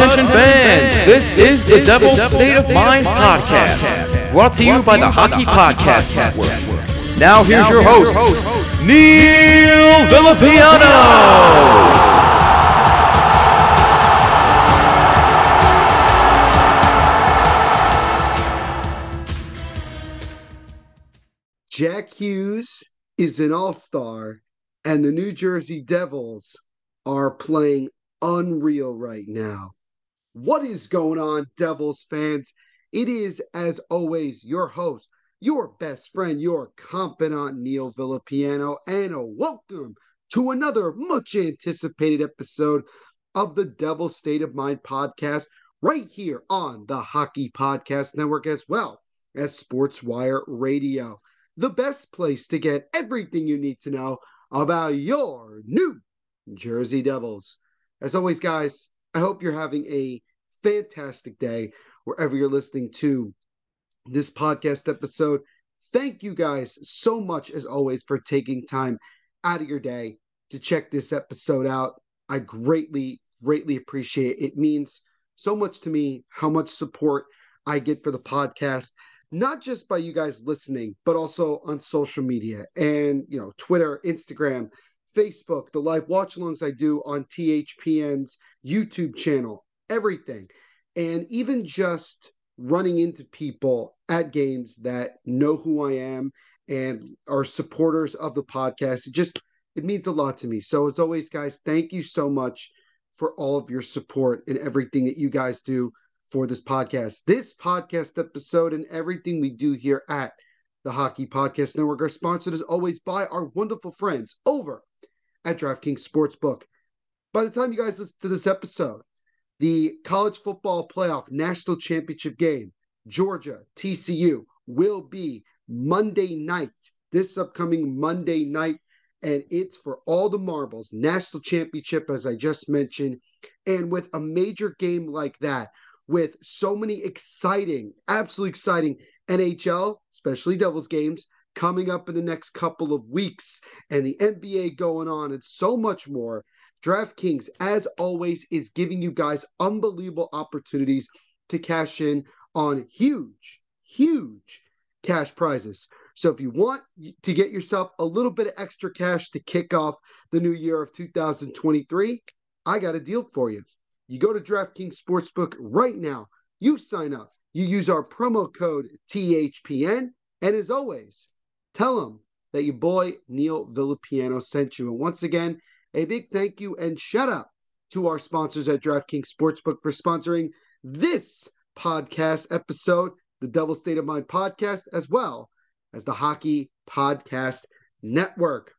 Attention fans, this is the Devil's State of Mind podcast, brought to you by the Hockey Podcast Network. Now here's your host, Neil Villapiano. Jack Hughes is an all star, and the New Jersey Devils are playing unreal right now. What is going on, Devils fans? It is, as always, your host, your best friend, your confidant, Neil Villapiano, and a welcome to another much anticipated episode of the Devil State of Mind podcast, right here on the Hockey Podcast Network, as well as Sports Wire Radio, the best place to get everything you need to know about your New Jersey Devils. As always, guys, I hope you're having a fantastic day wherever you're listening to this podcast episode. Thank you guys so much, as always, for taking time out of your day to check this episode out. I greatly, greatly appreciate it. It means so much to me how much support I get for the podcast, not just by you guys listening, but also on social media and, you know, Twitter, Instagram, Facebook, the live watch alongs I do on THPN's YouTube channel, everything. And even just running into people at games that know who I am and are supporters of the podcast. It just it means a lot to me. So as always, guys, thank you so much for all of your support and everything that you guys do for this podcast. This podcast episode and everything we do here at the Hockey Podcast Network are sponsored as always by our wonderful friends over at DraftKings Sportsbook. By the time you guys listen to this episode, the college football playoff national championship game, Georgia TCU, will be Monday night, this upcoming Monday night. And it's for all the marbles, national championship, as I just mentioned. And with a major game like that, with so many exciting, absolutely exciting NHL, especially Devils games, coming up in the next couple of weeks and the NBA going on and so much more. DraftKings, as always, is giving you guys unbelievable opportunities to cash in on huge, huge cash prizes. So if you want to get yourself a little bit of extra cash to kick off the new year of 2023, I got a deal for you. You go to DraftKings Sportsbook right now, you sign up, you use our promo code THPN, and as always, Tell them that your boy Neil Villapiano sent you. And once again, a big thank you and shout out to our sponsors at DraftKings Sportsbook for sponsoring this podcast episode, the Devil State of Mind podcast, as well as the Hockey Podcast Network.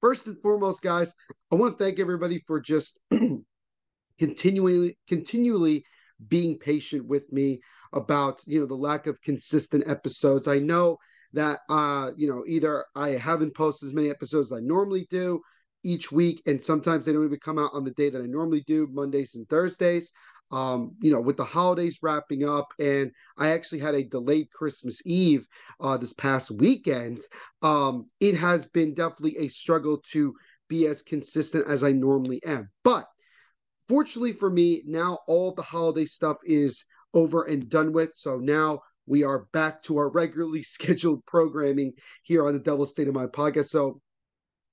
First and foremost, guys, I want to thank everybody for just continually, continually being patient with me about you know the lack of consistent episodes. I know that uh you know either I haven't posted as many episodes as I normally do each week, and sometimes they don't even come out on the day that I normally do, Mondays and Thursdays. Um, you know, with the holidays wrapping up, and I actually had a delayed Christmas Eve uh, this past weekend. Um, it has been definitely a struggle to be as consistent as I normally am. But fortunately for me, now all the holiday stuff is over and done with. So now we are back to our regularly scheduled programming here on the Devil State of Mind podcast. So,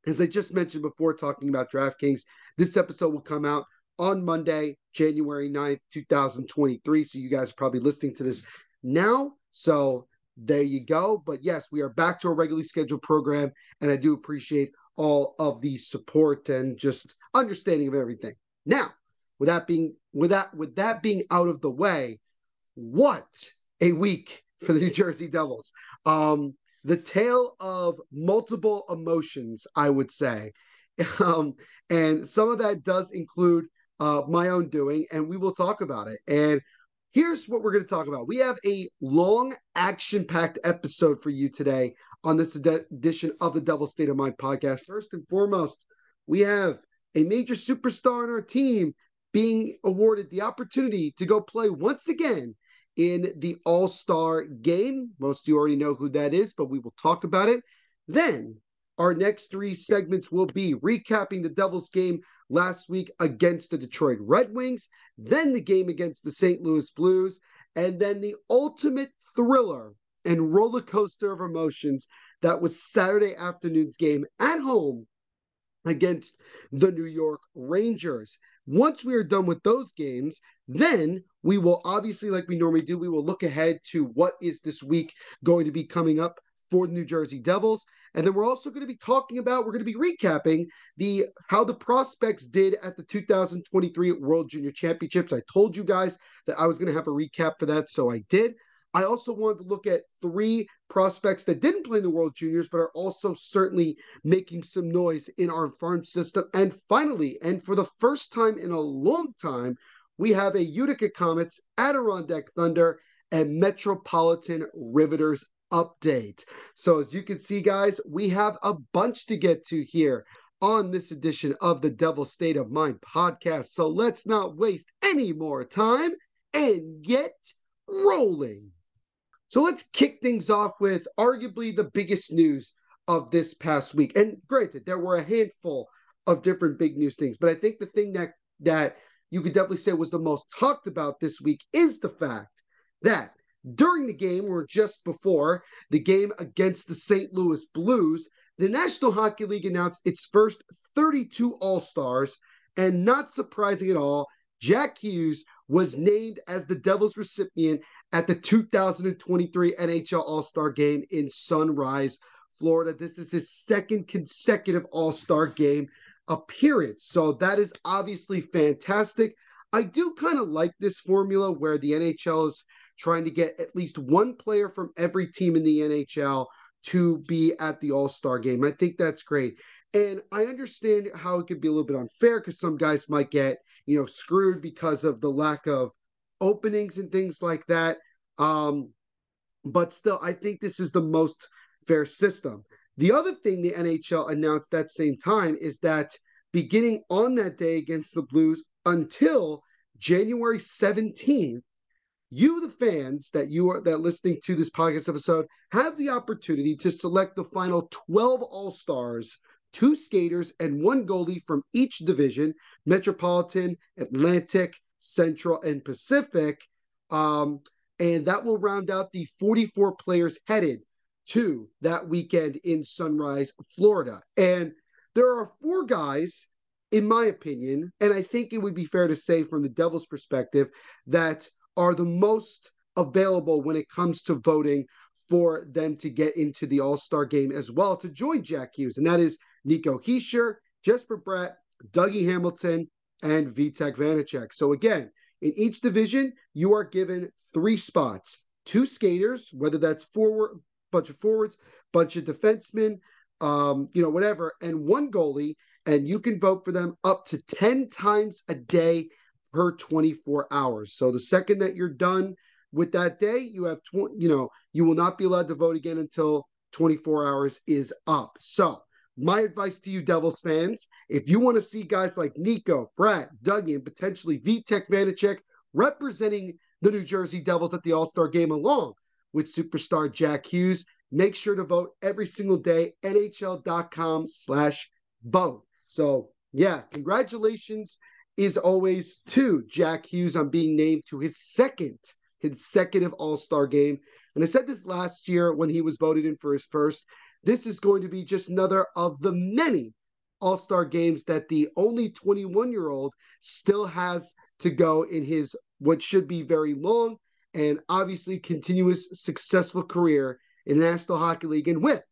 as I just mentioned before, talking about DraftKings, this episode will come out on Monday, January 9th, 2023. So, you guys are probably listening to this now. So, there you go. But yes, we are back to our regularly scheduled program, and I do appreciate all of the support and just understanding of everything. Now, with that being with that with that being out of the way, what a week for the New Jersey Devils. Um, the tale of multiple emotions, I would say. Um, and some of that does include uh, my own doing, and we will talk about it. And here's what we're going to talk about. We have a long, action packed episode for you today on this edition of the Devil State of Mind podcast. First and foremost, we have a major superstar on our team being awarded the opportunity to go play once again in the All Star game. Most of you already know who that is, but we will talk about it. Then our next three segments will be recapping the Devils game last week against the Detroit Red Wings, then the game against the St. Louis Blues, and then the ultimate thriller and roller coaster of emotions that was Saturday afternoon's game at home against the New York Rangers. Once we are done with those games, then we will obviously, like we normally do, we will look ahead to what is this week going to be coming up for the New Jersey Devils. And then we're also going to be talking about, we're going to be recapping the how the prospects did at the 2023 World Junior Championships. I told you guys that I was going to have a recap for that, so I did. I also wanted to look at three prospects that didn't play in the World Juniors, but are also certainly making some noise in our farm system. And finally, and for the first time in a long time, we have a Utica Comets, Adirondack Thunder, and Metropolitan Riveters update. So, as you can see, guys, we have a bunch to get to here on this edition of the Devil State of Mind podcast. So, let's not waste any more time and get rolling. So, let's kick things off with arguably the biggest news of this past week. And granted, there were a handful of different big news things, but I think the thing that that you could definitely say was the most talked about this week is the fact that during the game, or just before the game against the St. Louis Blues, the National Hockey League announced its first 32 All Stars. And not surprising at all, Jack Hughes was named as the Devils recipient at the 2023 NHL All Star game in Sunrise, Florida. This is his second consecutive All Star game appearance. So that is obviously fantastic. I do kind of like this formula where the NHL is trying to get at least one player from every team in the NHL to be at the All Star game. I think that's great. And I understand how it could be a little bit unfair because some guys might get, you know, screwed because of the lack of openings and things like that. Um, but still, I think this is the most fair system. The other thing the NHL announced that same time is that beginning on that day against the Blues until January 17th, you the fans that you are that listening to this podcast episode have the opportunity to select the final 12 all-stars two skaters and one goalie from each division metropolitan atlantic central and pacific. Um, and that will round out the 44 players headed to that weekend in sunrise florida and there are four guys in my opinion and i think it would be fair to say from the devil's perspective that are the most available when it comes to voting for them to get into the All Star game as well to join Jack Hughes, and that is Nico Hischier, Jesper Bratt, Dougie Hamilton, and Vitek Vanecek. So again, in each division, you are given three spots: two skaters, whether that's forward, bunch of forwards, bunch of defensemen, um, you know, whatever, and one goalie, and you can vote for them up to ten times a day per 24 hours. So the second that you're done with that day, you have 20, you know, you will not be allowed to vote again until 24 hours is up. So my advice to you, Devils fans, if you want to see guys like Nico, Bratt, Dougie, and potentially Vitek Vanecek representing the New Jersey Devils at the All-Star game along with superstar Jack Hughes, make sure to vote every single day, nhl.com slash vote. So yeah, congratulations is always to Jack Hughes on being named to his second consecutive All Star game. And I said this last year when he was voted in for his first. This is going to be just another of the many All Star games that the only 21 year old still has to go in his what should be very long and obviously continuous successful career in the National Hockey League and with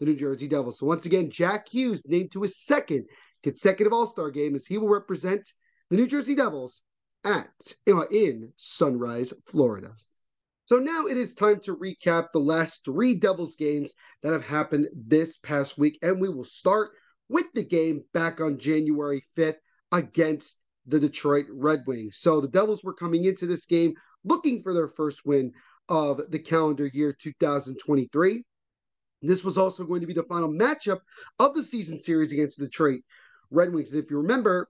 the New Jersey Devils. So once again, Jack Hughes named to his second consecutive All Star game as he will represent the New Jersey Devils at in Sunrise, Florida. So now it is time to recap the last three Devils games that have happened this past week, and we will start with the game back on January 5th against the Detroit Red Wings. So the Devils were coming into this game looking for their first win of the calendar year 2023. This was also going to be the final matchup of the season series against the Detroit Red Wings. And if you remember,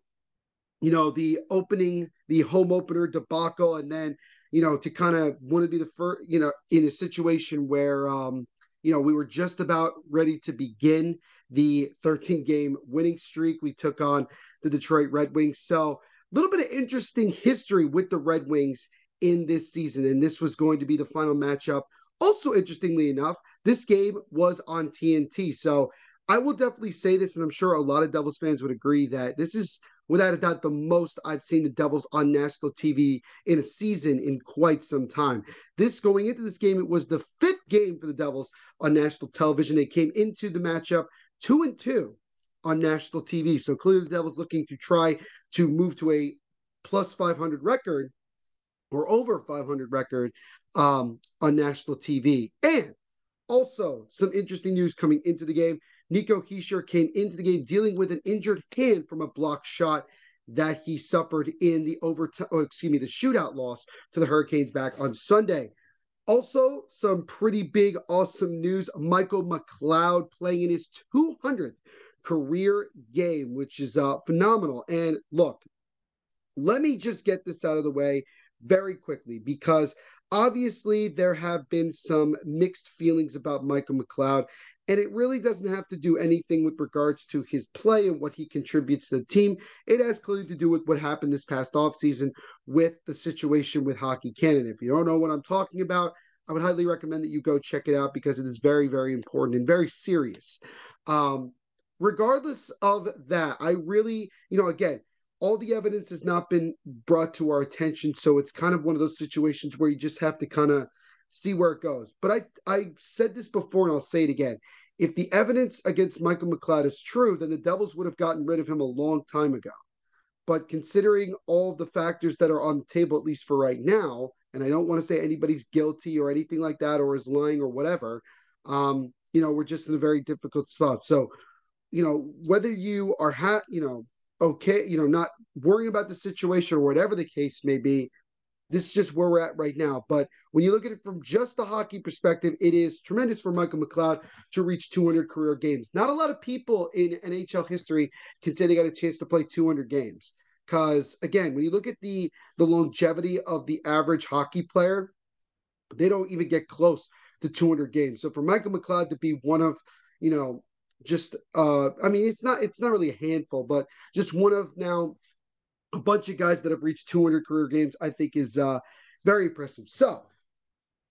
you know, the opening, the home opener debacle, and then, you know, to kind of want to be the first, you know, in a situation where, um, you know, we were just about ready to begin the 13 game winning streak. We took on the Detroit Red Wings. So, a little bit of interesting history with the Red Wings in this season. And this was going to be the final matchup. Also, interestingly enough, this game was on TNT. So, I will definitely say this, and I'm sure a lot of Devils fans would agree that this is without a doubt the most I've seen the Devils on national TV in a season in quite some time. This going into this game, it was the fifth game for the Devils on national television. They came into the matchup two and two on national TV. So clearly the Devils looking to try to move to a plus 500 record or over 500 record um, on national TV. And also some interesting news coming into the game. Nico Hischier came into the game dealing with an injured hand from a block shot that he suffered in the overtime, oh, excuse me, the shootout loss to the Hurricanes back on Sunday. Also, some pretty big, awesome news. Michael McLeod playing in his 200th career game, which is uh, phenomenal. And look, let me just get this out of the way very quickly because obviously there have been some mixed feelings about Michael McLeod. And it really doesn't have to do anything with regards to his play and what he contributes to the team. It has clearly to do with what happened this past offseason with the situation with Hockey Canada. If you don't know what I'm talking about, I would highly recommend that you go check it out because it is very, very important and very serious. Um, regardless of that, I really, you know, again, all the evidence has not been brought to our attention. So it's kind of one of those situations where you just have to kind of see where it goes. But I I said this before and I'll say it again. If the evidence against Michael McLeod is true, then the Devils would have gotten rid of him a long time ago. But considering all the factors that are on the table, at least for right now, and I don't want to say anybody's guilty or anything like that or is lying or whatever, um, you know, we're just in a very difficult spot. So, you know, whether you are ha- you know, okay, you know, not worrying about the situation or whatever the case may be, this is just where we're at right now. But when you look at it from just the hockey perspective, it is tremendous for Michael McLeod to reach 200 career games. Not a lot of people in NHL history can say they got a chance to play 200 games. Because again, when you look at the the longevity of the average hockey player, they don't even get close to 200 games. So for Michael McLeod to be one of, you know, just uh I mean it's not it's not really a handful, but just one of now a bunch of guys that have reached 200 career games, I think is uh, very impressive. So,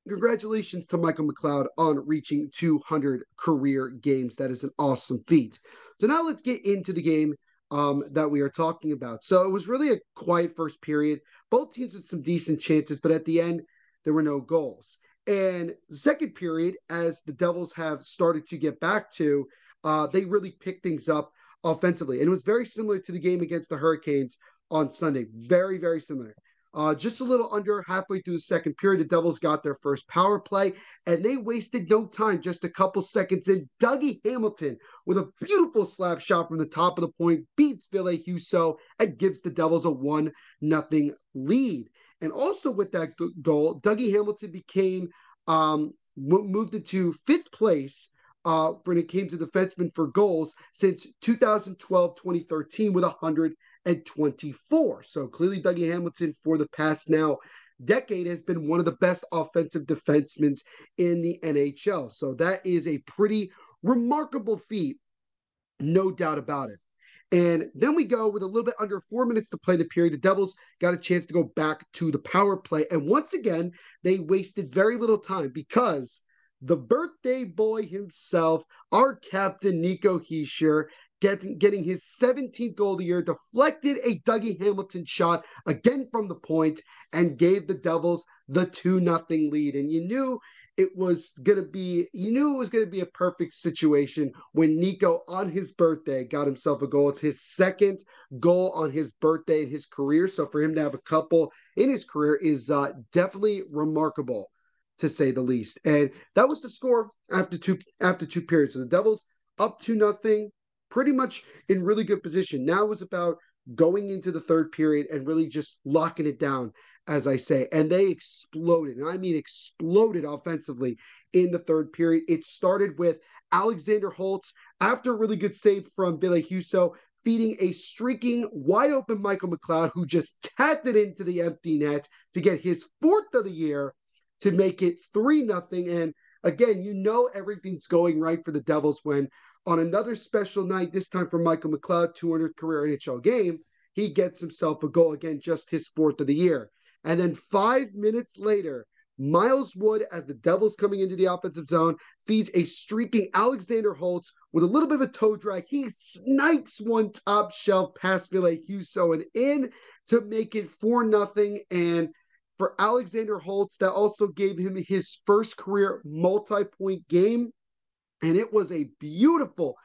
congratulations to Michael McLeod on reaching 200 career games. That is an awesome feat. So, now let's get into the game um, that we are talking about. So, it was really a quiet first period. Both teams with some decent chances, but at the end, there were no goals. And second period, as the Devils have started to get back to, uh, they really picked things up offensively. And it was very similar to the game against the Hurricanes on Sunday. Very, very similar. Uh, just a little under halfway through the second period, the Devils got their first power play, and they wasted no time. Just a couple seconds in, Dougie Hamilton with a beautiful slap shot from the top of the point beats Ville Husso and gives the Devils a one nothing lead. And also with that goal, Dougie Hamilton became um, moved into fifth place uh, when it came to defensemen for goals since 2012-2013 with 124. So clearly, Dougie Hamilton for the past now decade has been one of the best offensive defensemen in the NHL. So that is a pretty remarkable feat, no doubt about it. And then we go with a little bit under four minutes to play the period. The Devils got a chance to go back to the power play. And once again, they wasted very little time because the birthday boy himself, our captain Nico Hischier, getting, getting his 17th goal of the year, deflected a Dougie Hamilton shot again from the point, and gave the Devils the 2 nothing lead. And you knew it was to be, you knew it was to be a perfect situation when Nico, on his birthday, got himself a goal. It's his second goal on his birthday in his career. So for him to have a couple in his career is uh, definitely remarkable to say the least. And that was the score after two after two periods. So the Devils up to nothing pretty much in really good position. Now it was about going into the third period and really just locking it down, as I say. And they exploded, and I mean exploded offensively in the third period. It started with Alexander Holtz after a really good save from Ville Husso, feeding a streaking, wide open Michael McLeod, who just tapped it into the empty net to get his fourth of the year to make it 3 nothing. And again, you know everything's going right for the Devils when on another special night, this time for Michael McLeod, 200th career NHL game, he gets himself a goal again, just his fourth of the year. And then five minutes later, Miles Wood, as the Devils coming into the offensive zone, feeds a streaking Alexander Holtz with a little bit of a toe drag. He snipes one top shelf past Ville Husso and in to make it 4 nothing. And for Alexander Holtz, that also gave him his first career multi point game. And it was a beautiful,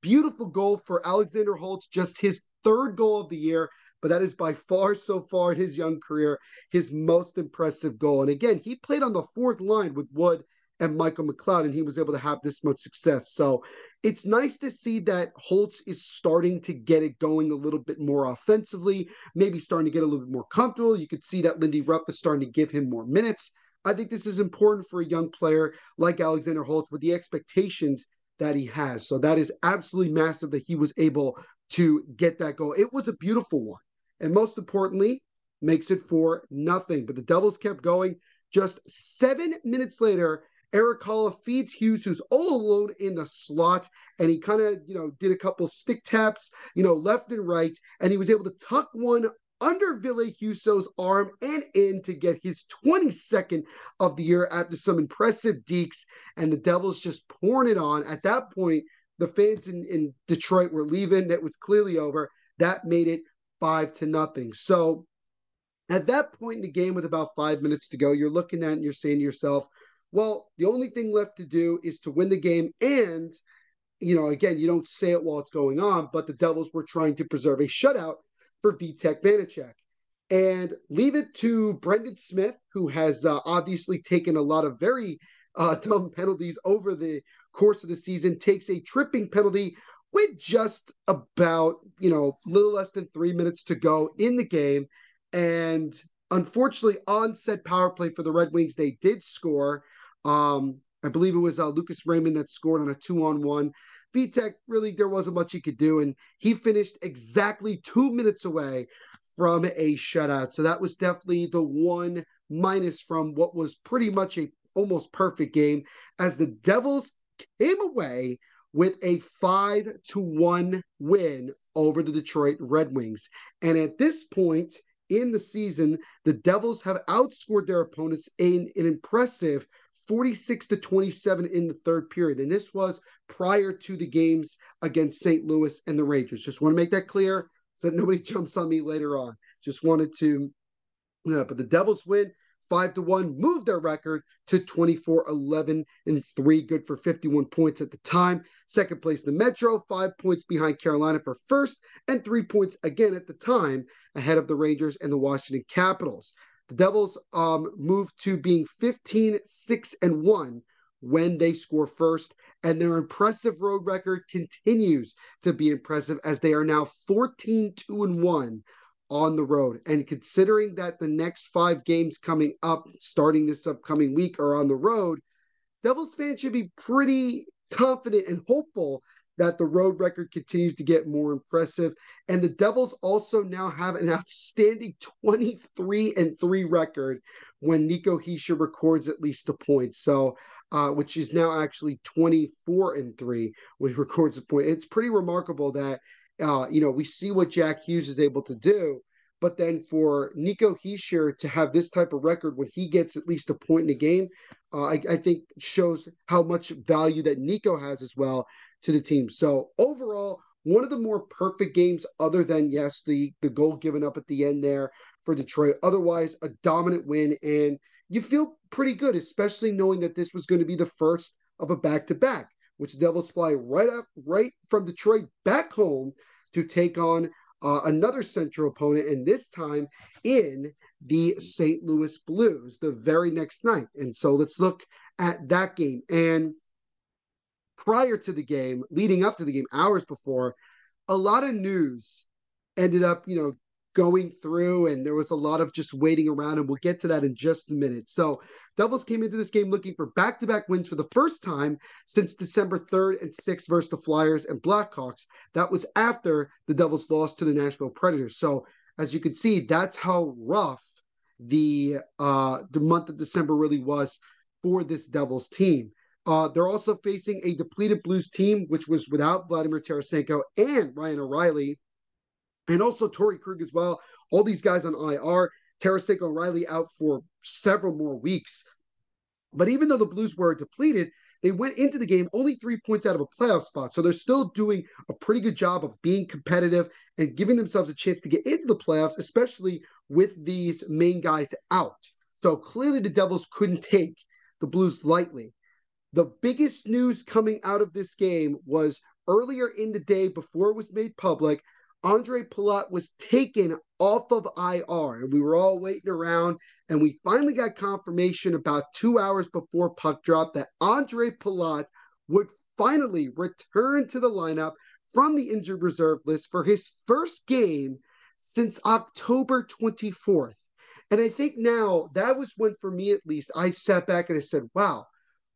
beautiful goal for Alexander Holtz, just his third goal of the year. But that is by far, so far in his young career, his most impressive goal. And again, he played on the fourth line with Wood and Michael McLeod, and he was able to have this much success. So it's nice to see that Holtz is starting to get it going a little bit more offensively, maybe starting to get a little bit more comfortable. You could see that Lindy Ruff is starting to give him more minutes. I think this is important for a young player like Alexander Holtz with the expectations that he has. So that is absolutely massive that he was able to get that goal. It was a beautiful one. And most importantly, makes it for nothing. But the Devils kept going. Just seven minutes later, Erik Haula feeds Hughes, who's all alone in the slot, and he kind of, you know, did a couple stick taps, you know, left and right, and he was able to tuck one under Ville Husso's arm and in to get his 22nd of the year after some impressive dekes, and the Devils just pouring it on. At that point, the fans in, in Detroit were leaving. That was clearly over. That made it five to nothing. So at that point in the game, with about five minutes to go, you're looking at and you're saying to yourself, well, the only thing left to do is to win the game. And, you know, again, you don't say it while it's going on, but the Devils were trying to preserve a shutout for Vitek Vanecek. And leave it to Brendan Smith, who has uh, obviously taken a lot of very uh, dumb penalties over the course of the season, takes a tripping penalty with just about, you know, little less than three minutes to go in the game. And unfortunately, on said power play for the Red Wings, they did score. Um, I believe it was uh, Lucas Raymond that scored on a two on one. Vitek, really, there wasn't much he could do. And he finished exactly two minutes away from a shutout. So that was definitely the one minus from what was pretty much a almost perfect game as the Devils came away with a five to one win over the Detroit Red Wings. And at this point in the season, the Devils have outscored their opponents in an impressive 46 to 27 in the third period. And this was prior to the games against St. Louis and the Rangers. Just want to make that clear so that nobody jumps on me later on. Just wanted to, yeah, but the Devils win five to one, moved their record to 24 11 and three, good for 51 points at the time. Second place, the Metro, five points behind Carolina for first, and three points again at the time ahead of the Rangers and the Washington Capitals. The Devils um, moved to being 15 6 and 1 when they score first, and their impressive road record continues to be impressive as they are now 14 2 and 1 on the road. And considering that the next five games coming up, starting this upcoming week, are on the road, Devils fans should be pretty confident and hopeful that the road record continues to get more impressive. And the Devils also now have an outstanding 23 and 3 record when Nico Hischier records at least a point. So, uh, which is now actually 24 and 3 when he records a point. It's pretty remarkable that uh, you know, we see what Jack Hughes is able to do, but then for Nico Hischier to have this type of record when he gets at least a point in a game, uh, I, I, think shows how much value that Nico has as well to the team. So overall, one of the more perfect games, other than yes, the the goal given up at the end there for Detroit. Otherwise, a dominant win, and you feel pretty good, especially knowing that this was going to be the first of a back to back which Devils fly right up right from Detroit back home to take on uh, another central opponent, and this time in the St. Louis Blues the very next night. And so let's look at that game. And prior to the game, leading up to the game, hours before, a lot of news ended up, you know, going through, and there was a lot of just waiting around, and we'll get to that in just a minute. So, Devils came into this game looking for back to back wins for the first time since December 3rd and 6th versus the Flyers and Blackhawks. That was after the Devils lost to the Nashville Predators. So, as you can see, that's how rough the uh the month of December really was for this Devils team. Uh, they're also facing a depleted Blues team, which was without Vladimir Tarasenko and Ryan O'Reilly, and also Torey Krug as well. All these guys on IR. Tarasenko Riley out for several more weeks. But even though the Blues were depleted, they went into the game only three points out of a playoff spot. So they're still doing a pretty good job of being competitive and giving themselves a chance to get into the playoffs, especially with these main guys out. So clearly the Devils couldn't take the Blues lightly. The biggest news coming out of this game was earlier in the day before it was made public. Ondrej Palat was taken off of IR, and we were all waiting around. And we finally got confirmation about two hours before puck drop that Ondrej Palat would finally return to the lineup from the injured reserve list for his first game since October 24th. And I think now that was when, for me at least, I sat back and I said, wow,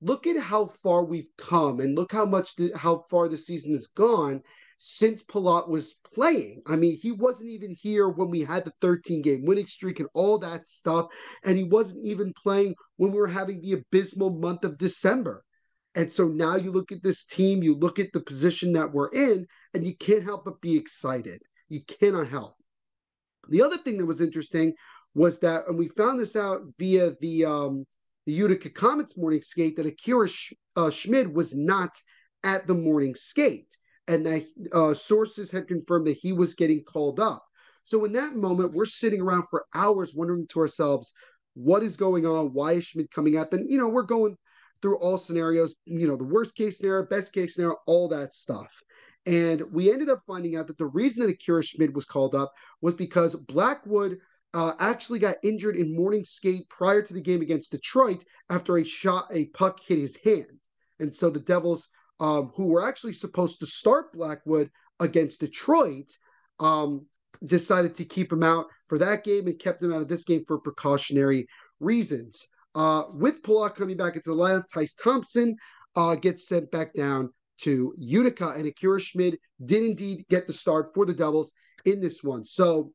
look at how far we've come and look how much, the, how far the season has gone since Palat was playing. I mean, he wasn't even here when we had the 13 game winning streak and all that stuff. And he wasn't even playing when we were having the abysmal month of December. And so now you look at this team, you look at the position that we're in, and you can't help but be excited. You cannot help. The other thing that was interesting was that, and we found this out via the um, the Utica Comets morning skate, that Akira Sch- uh, Schmid was not at the morning skate, and that uh, sources had confirmed that he was getting called up. So in that moment, we're sitting around for hours wondering to ourselves, what is going on? Why is Schmid coming up? And you know, we're going through all scenarios, you know, the worst case scenario, best case scenario, all that stuff. And we ended up finding out that the reason that Akira Schmid was called up was because Blackwood uh, actually got injured in morning skate prior to the game against Detroit after a shot, a puck hit his hand. And so the Devils, um, who were actually supposed to start Blackwood against Detroit, um, decided to keep him out for that game and kept him out of this game for precautionary reasons. Uh, with Palat coming back into the lineup, Tyce Thompson uh, gets sent back down to Utica, and Akira Schmid did indeed get the start for the Devils in this one. So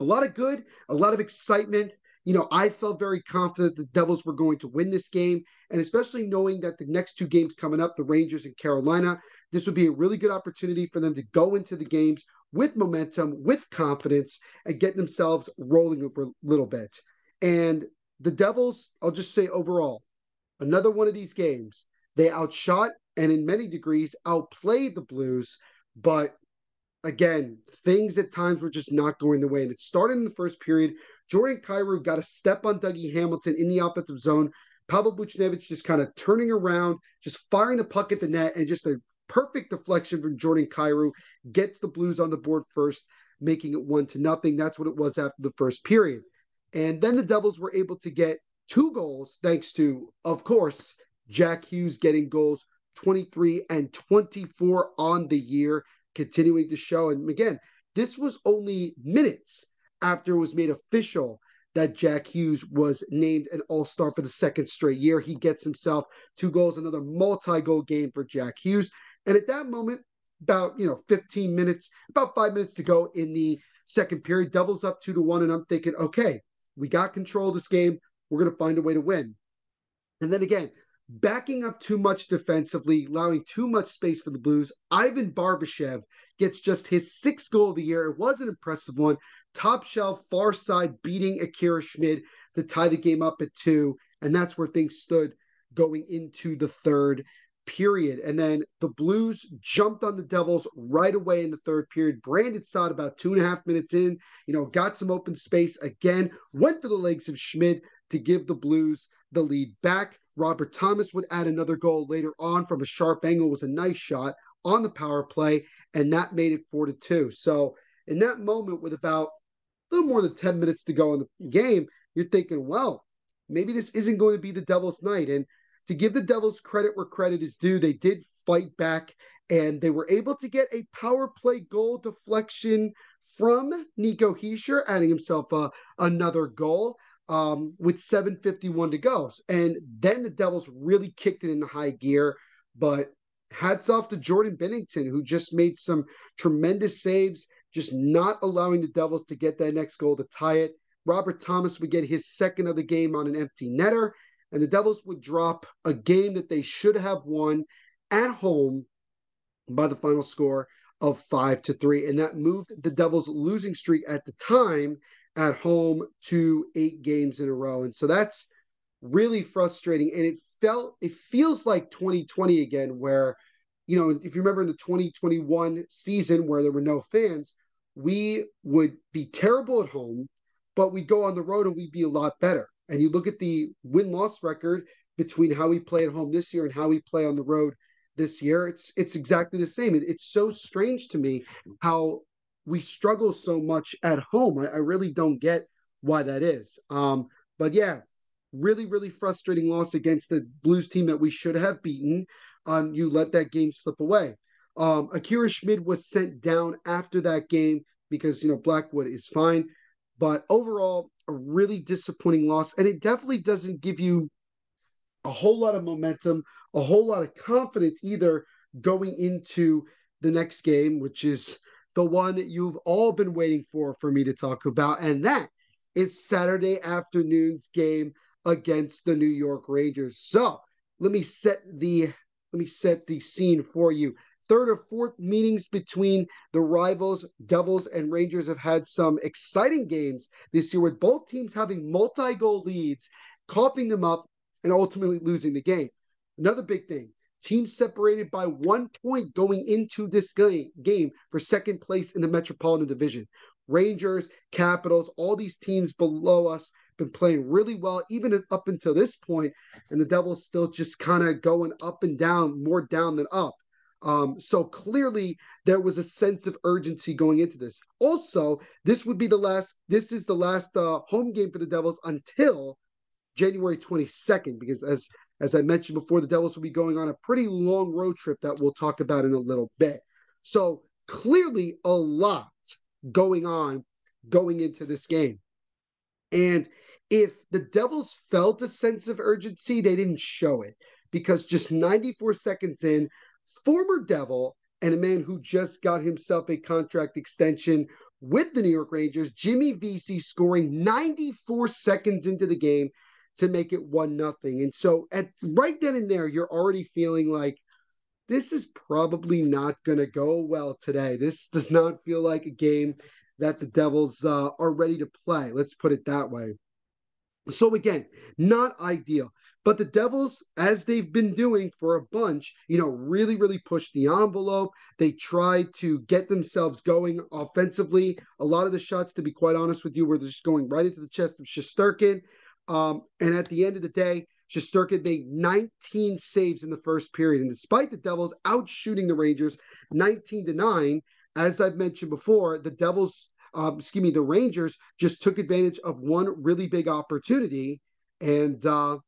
a lot of good, a lot of excitement. You know, I felt very confident the Devils were going to win this game, and especially knowing that the next two games coming up, the Rangers and Carolina, this would be a really good opportunity for them to go into the games with momentum, with confidence, and get themselves rolling a little bit. And the Devils, I'll just say overall, another one of these games, they outshot and in many degrees outplayed the Blues, but again, things at times were just not going the way. And it started in the first period. Jordan Kyrou got a step on Dougie Hamilton in the offensive zone. Pavel Buchnevich just kind of turning around, just firing the puck at the net, and just a perfect deflection from Jordan Kyrou gets the Blues on the board first, making it one to nothing. That's what it was after the first period. And then the Devils were able to get two goals, thanks to, of course, Jack Hughes getting goals 23 and 24 on the year continuing to show. And again, this was only minutes after it was made official that Jack Hughes was named an All Star for the second straight year. He gets himself two goals, another multi goal game for Jack Hughes. And at that moment, about you know 15 minutes, about five minutes to go in the second period, Devils up two to one, and I'm thinking, okay, we got control of this game. We're going to find a way to win. And then again, backing up too much defensively, allowing too much space for the Blues. Ivan Barbashev gets just his sixth goal of the year. It was an impressive one. Top shelf, far side, beating Akira Schmid to tie the game up at two. And that's where things stood going into the third period. And then the Blues jumped on the Devils right away in the third period. Brandon Saad about two and a half minutes in, you know, got some open space again, went to the legs of Schmid to give the Blues the lead back. Robert Thomas would add another goal later on from a sharp angle. Was a nice shot on the power play, and that made it four to two. So in that moment, with about a little more than 10 minutes to go in the game, you're thinking, well, maybe this isn't going to be the Devils' night. And to give the Devils credit where credit is due, they did fight back and they were able to get a power play goal deflection from Nico Hischier, adding himself uh, another goal um, with 7.51 to go. And then the Devils really kicked it into high gear. But hats off to Jordan Binnington, who just made some tremendous saves, just not allowing the Devils to get that next goal to tie it. Robert Thomas would get his second of the game on an empty netter, and the Devils would drop a game that they should have won at home by the final score of five to three. And that moved the Devils' losing streak at the time at home to eight games in a row. And so that's really frustrating. And it felt, it feels like 2020 again, where, you know, if you remember in the 2021 season where there were no fans, we would be terrible at home, but we'd go on the road and we'd be a lot better. And you look at the win loss record between how we play at home this year and how we play on the road this year. It's it's exactly the same. It, it's so strange to me how we struggle so much at home. I, I really don't get why that is. Um, but yeah, really, really frustrating loss against the Blues team that we should have beaten. Um, you let that game slip away. Um, Akira Schmid was sent down after that game because you know Blackwood is fine, but overall a really disappointing loss, and it definitely doesn't give you a whole lot of momentum, a whole lot of confidence either going into the next game, which is the one you've all been waiting for for me to talk about, and that is Saturday afternoon's game against the New York Rangers. So let me set the let me set the scene for you. Third or fourth meetings between the rivals, Devils and Rangers have had some exciting games this year with both teams having multi-goal leads, coughing them up and ultimately losing the game. Another big thing teams separated by one point going into this game, game for second place in the Metropolitan Division. Rangers, Capitals, all these teams below us been playing really well, even up until this point, and the Devils still just kind of going up and down, more down than up. Um, so clearly there was a sense of urgency going into this. Also, this would be the last. This is the last uh, home game for the Devils until January 22nd, because as as I mentioned before, the Devils will be going on a pretty long road trip that we'll talk about in a little bit. So clearly a lot going on going into this game. And if the Devils felt a sense of urgency, they didn't show it because just 94 seconds in, former Devil and a man who just got himself a contract extension with the New York Rangers, Jimmy Vesey scoring 94 seconds into the game to make it one nothing. And so at right then and there, you're already feeling like this is probably not going to go well today. This does not feel like a game that the Devils uh, are ready to play. Let's put it that way. So again, not ideal. But the Devils, as they've been doing for a bunch, you know, really, really pushed the envelope. They tried to get themselves going offensively. A lot of the shots, to be quite honest with you, were just going right into the chest of Shesterkin. Um, and at the end of the day, Shesterkin made 19 saves in the first period. And despite the Devils outshooting the Rangers 19 to 9, as I've mentioned before, the Devils, um, excuse me, the Rangers just took advantage of one really big opportunity and uh,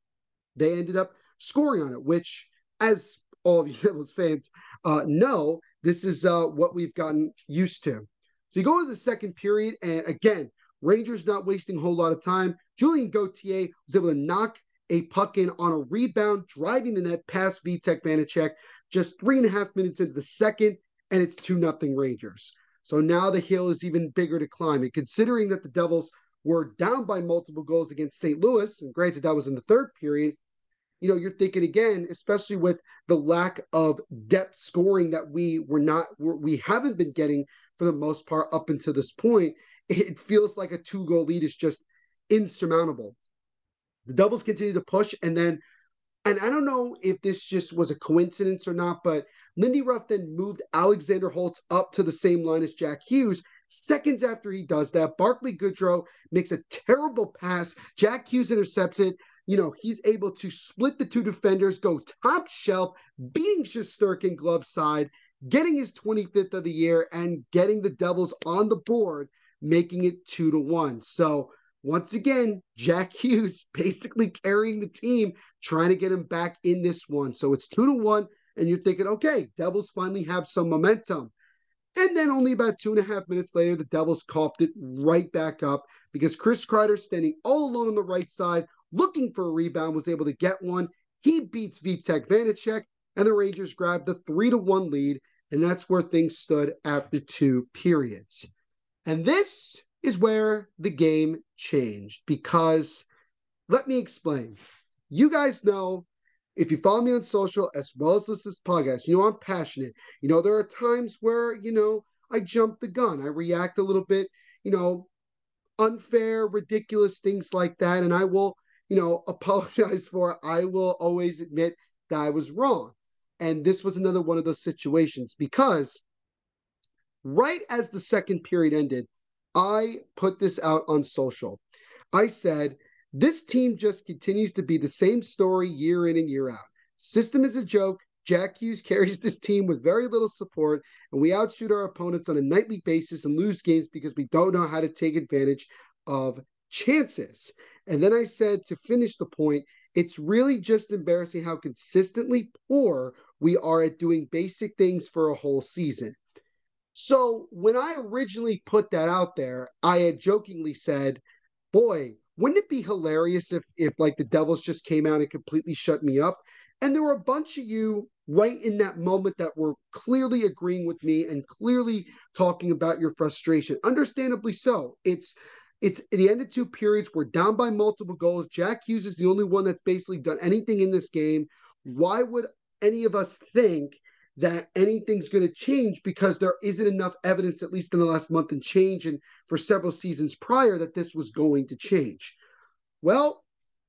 they ended up scoring on it, which, as all of you Devils fans uh, know, this is uh, what we've gotten used to. So you go to the second period, and again, Rangers not wasting a whole lot of time. Julien Gauthier was able to knock a puck in on a rebound, driving the net past Vitek Vanecek just three and a half minutes into the second, and it's 2 nothing Rangers. So now the hill is even bigger to climb. And considering that the Devils were down by multiple goals against St. Louis, and granted that was in the third period, you know, you're thinking again, especially with the lack of depth scoring that we were not, we haven't been getting for the most part up until this point, it feels like a two goal lead is just insurmountable. The Devils continue to push, and then, and I don't know if this just was a coincidence or not, but Lindy Ruff then moved Alexander Holtz up to the same line as Jack Hughes. Seconds after he does that, Barclay Goodrow makes a terrible pass. Jack Hughes intercepts it. You know, he's able to split the two defenders, go top shelf, beating Shesterkin glove side, getting his 25th of the year, and getting the Devils on the board, making it two to one. So once again, Jack Hughes basically carrying the team, trying to get him back in this one. So it's two to one, and you're thinking, okay, Devils finally have some momentum. And then only about two and a half minutes later, the Devils coughed it right back up because Chris Kreider, standing all alone on the right side, looking for a rebound, was able to get one. He beats Vitek Vanecek, and the Rangers grabbed the three to one lead, and that's where things stood after two periods. And this is where the game changed because let me explain. You guys know if you follow me on social as well as listen to this podcast, you know I'm passionate. You know, there are times where, you know, I jump the gun. I react a little bit, you know, unfair, ridiculous things like that. And I will, you know, apologize for. I will always admit that I was wrong. And this was another one of those situations because right as the second period ended, I put this out on social. I said, this team just continues to be the same story year in and year out. System is a joke. Jack Hughes carries this team with very little support, and we outshoot our opponents on a nightly basis and lose games because we don't know how to take advantage of chances. And then I said to finish the point, it's really just embarrassing how consistently poor we are at doing basic things for a whole season. So when I originally put that out there, I had jokingly said, boy, wouldn't it be hilarious if if like the Devils just came out and completely shut me up? And there were a bunch of you right in that moment that were clearly agreeing with me and clearly talking about your frustration. Understandably so. It's it's at the end of two periods. We're down by multiple goals. Jack Hughes is the only one that's basically done anything in this game. Why would any of us think that anything's going to change because there isn't enough evidence, at least in the last month and change, and for several seasons prior, that this was going to change. Well,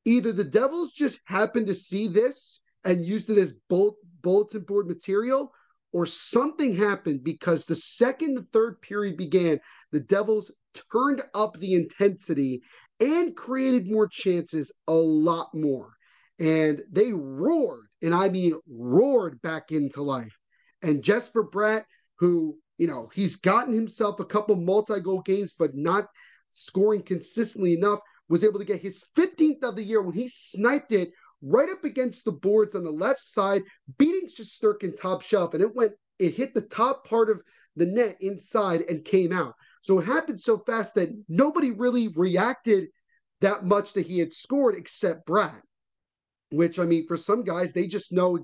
either the Devils just happened to see this and used it as bulletin board material, or something happened because the second the third period began, the Devils turned up the intensity and created more chances, a lot more. And they roared and I mean roared back into life. And Jesper Bratt, who, you know, he's gotten himself a couple multi goal games, but not scoring consistently enough, was able to get his 15th of the year when he sniped it right up against the boards on the left side, beating Shesterkin top shelf. And it went, it hit the top part of the net inside and came out. So it happened so fast that nobody really reacted that much that he had scored except Bratt which I mean, for some guys, they just know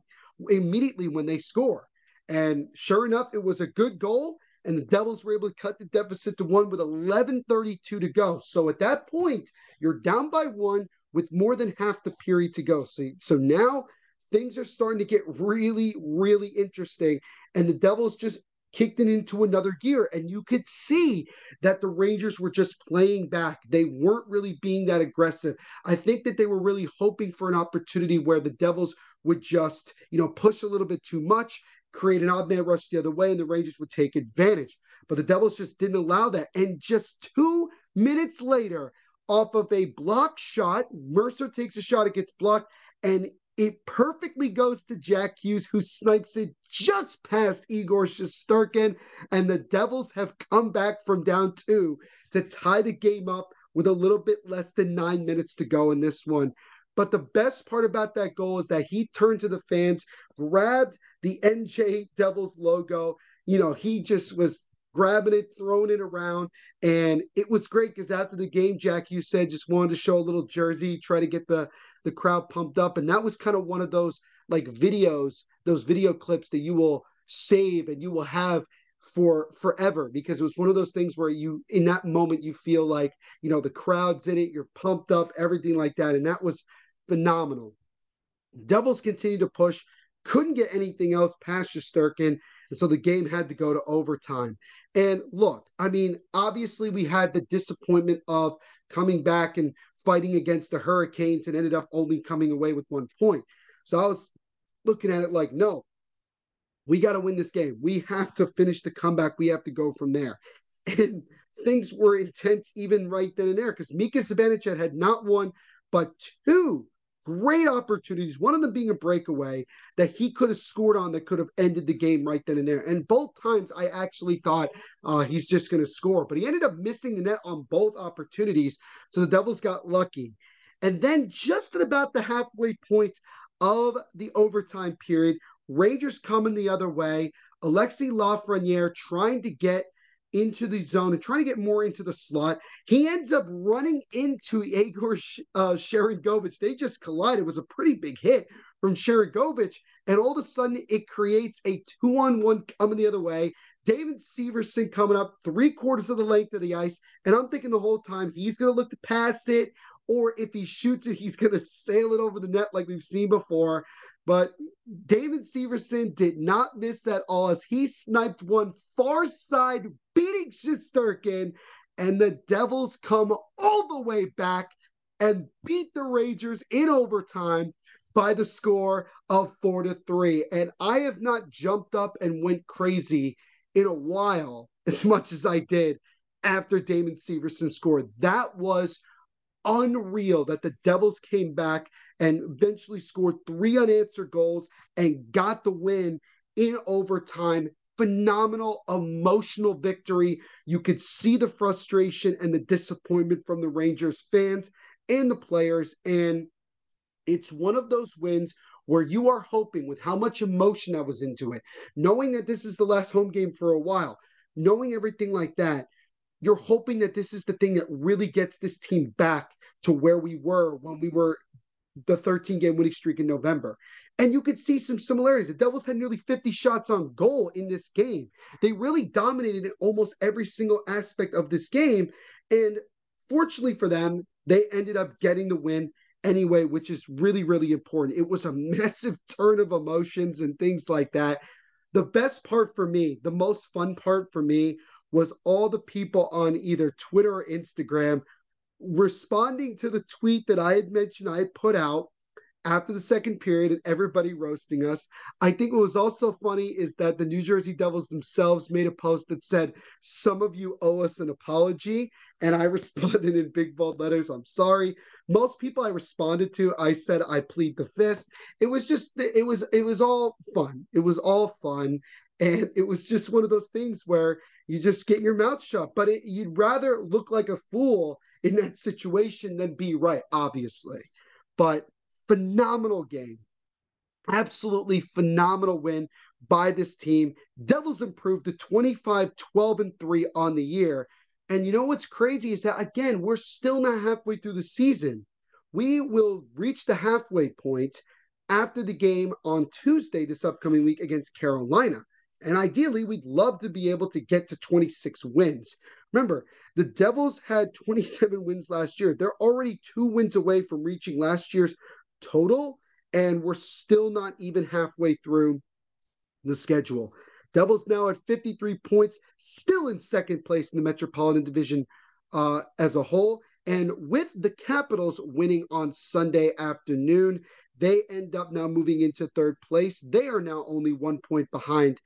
immediately when they score. And sure enough, it was a good goal. And the Devils were able to cut the deficit to one with 11.32 to go. So at that point, you're down by one with more than half the period to go. So, so now things are starting to get really, really interesting. And the Devils just kicked it into another gear. And you could see that the Rangers were just playing back. They weren't really being that aggressive. I think that they were really hoping for an opportunity where the Devils would just, you know, push a little bit too much, create an odd man rush the other way, and the Rangers would take advantage. But the Devils just didn't allow that. And just two minutes later, off of a block shot, Mercer takes a shot, it gets blocked, and it perfectly goes to Jack Hughes, who snipes it just past Igor Shesterkin. And the Devils have come back from down two to tie the game up with a little bit less than nine minutes to go in this one. But the best part about that goal is that he turned to the fans, grabbed the NJ Devils logo. You know, he just was grabbing it, throwing it around. And it was great because after the game, Jack, you said just wanted to show a little jersey, try to get the the crowd pumped up. And that was kind of one of those like videos, those video clips that you will save and you will have for forever because it was one of those things where you in that moment you feel like you know the crowd's in it you're pumped up everything like that. And that was phenomenal. Devils continue to push couldn't get anything else. Past Shesterkin, and so the game had to go to overtime. And look, I mean, obviously we had the disappointment of coming back and fighting against the Hurricanes and ended up only coming away with one point. So I was looking at it like, no, we got to win this game. We have to finish the comeback. We have to go from there. And things were intense even right then and there because Mika Zibanejad had not won but two great opportunities, one of them being a breakaway that he could have scored on that could have ended the game right then and there. And both times I actually thought uh, he's just going to score, but he ended up missing the net on both opportunities. So the Devils got lucky. And then just at about the halfway point of the overtime period, Rangers coming the other way. Alexi Lafreniere trying to get into the zone and trying to get more into the slot. He ends up running into Igor uh, Sharangovich. They just collide. It was a pretty big hit from Sharangovich, and all of a sudden it creates a two-on-one coming the other way. Damon Severson coming up three quarters of the length of the ice, and I'm thinking the whole time he's going to look to pass it, or if he shoots it, he's going to sail it over the net like we've seen before. But Damon Severson did not miss at all as he sniped one far side, beating Shesterkin, and the Devils come all the way back and beat the Rangers in overtime by the score of four to three. And I have not jumped up and went crazy in a while as much as I did after Damon Severson scored. That was unreal that the Devils came back and eventually scored three unanswered goals and got the win in overtime. Phenomenal emotional victory. You could see the frustration and the disappointment from the Rangers fans and the players. And it's one of those wins where you are hoping with how much emotion that was into it, knowing that this is the last home game for a while, knowing everything like that, you're hoping that this is the thing that really gets this team back to where we were when we were the 13 game winning streak in November. And you could see some similarities. The Devils had nearly 50 shots on goal in this game. They really dominated in almost every single aspect of this game. And fortunately for them, they ended up getting the win anyway, which is really, really important. It was a massive turn of emotions and things like that. The best part for me, the most fun part for me, was all the people on either Twitter or Instagram responding to the tweet that I had mentioned I had put out after the second period and everybody roasting us. I think what was also funny is that the New Jersey Devils themselves made a post that said, Some of you owe us an apology. And I responded in big bold letters, I'm sorry. Most people I responded to, I said, I plead the fifth. It was just, it was, it was all fun. It was all fun. And it was just one of those things where you just get your mouth shut. But it, you'd rather look like a fool in that situation than be right, obviously. But phenomenal game. Absolutely phenomenal win by this team. Devils improved to 25, 12, and 3 on the year. And you know what's crazy is that, again, we're still not halfway through the season. We will reach the halfway point after the game on Tuesday this upcoming week against Carolina. And ideally, we'd love to be able to get to 26 wins. Remember, the Devils had 27 wins last year. They're already two wins away from reaching last year's total, and we're still not even halfway through the schedule. Devils now at 53 points, still in second place in the Metropolitan Division uh, as a whole. And with the Capitals winning on Sunday afternoon, they end up now moving into third place. They are now only one point behind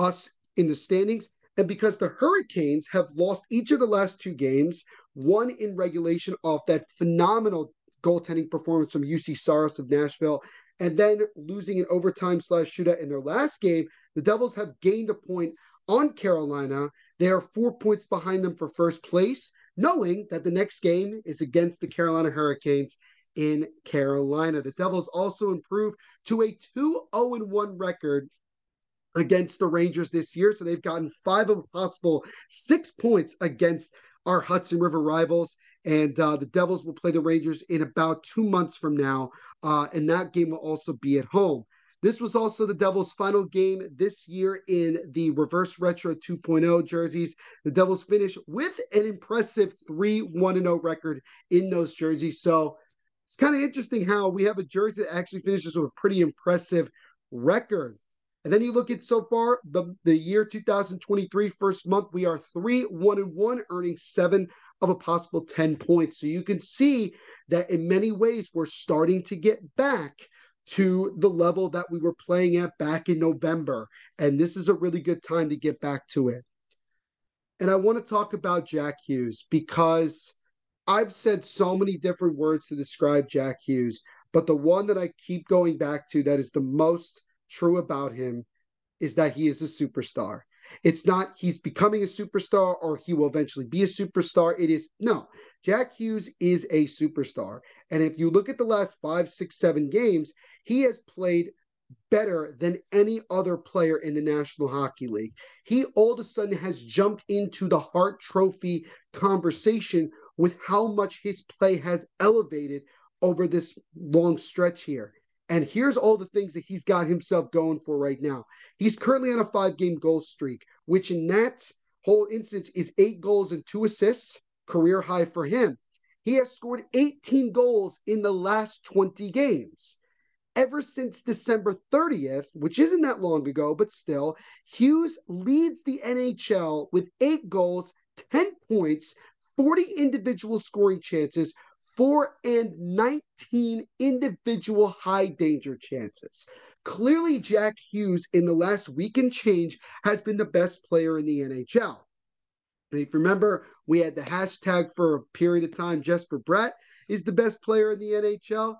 us in the standings. And because the Hurricanes have lost each of the last two games, one in regulation off that phenomenal goaltending performance from Juuse Saros of Nashville, and then losing in overtime slash shootout in their last game, the Devils have gained a point on Carolina. They are four points behind them for first place, knowing that the next game is against the Carolina Hurricanes in Carolina. The Devils also improved to a 2 0 1 record against the Rangers this year. So they've gotten five of possible six points against our Hudson River rivals. And uh, the Devils will play the Rangers in about two months from now. Uh, and that game will also be at home. This was also the Devils' final game this year in the reverse retro 2.0 jerseys. The Devils finish with an impressive 3 1 0 record in those jerseys. So it's kind of interesting how we have a jersey that actually finishes with a pretty impressive record. And then you look at so far the, the year 2023, first month, we are three, one, and one, earning seven of a possible 10 points. So you can see that in many ways, we're starting to get back to the level that we were playing at back in November. And this is a really good time to get back to it. And I want to talk about Jack Hughes because I've said so many different words to describe Jack Hughes, but the one that I keep going back to that is the most true about him is that he is a superstar. It's not he's becoming a superstar or he will eventually be a superstar. It is no, Jack Hughes is a superstar. And if you look at the last five, six, seven games, he has played better than any other player in the National Hockey League. He all of a sudden has jumped into the Hart Trophy conversation with how much his play has elevated over this long stretch here. And here's all the things that he's got himself going for right now. He's currently on a five game goal streak, which in that whole instance is eight goals and two assists, career high for him. He has scored 18 goals in the last 20 games. Ever since December 30th, which isn't that long ago, but still, Hughes leads the NHL with eight goals, 10 points, 40 individual scoring chances, four and 19 individual high danger chances. Clearly, Jack Hughes in the last week and change has been the best player in the NHL. And if you remember, we had the hashtag for a period of time, Jesper Bratt is the best player in the NHL.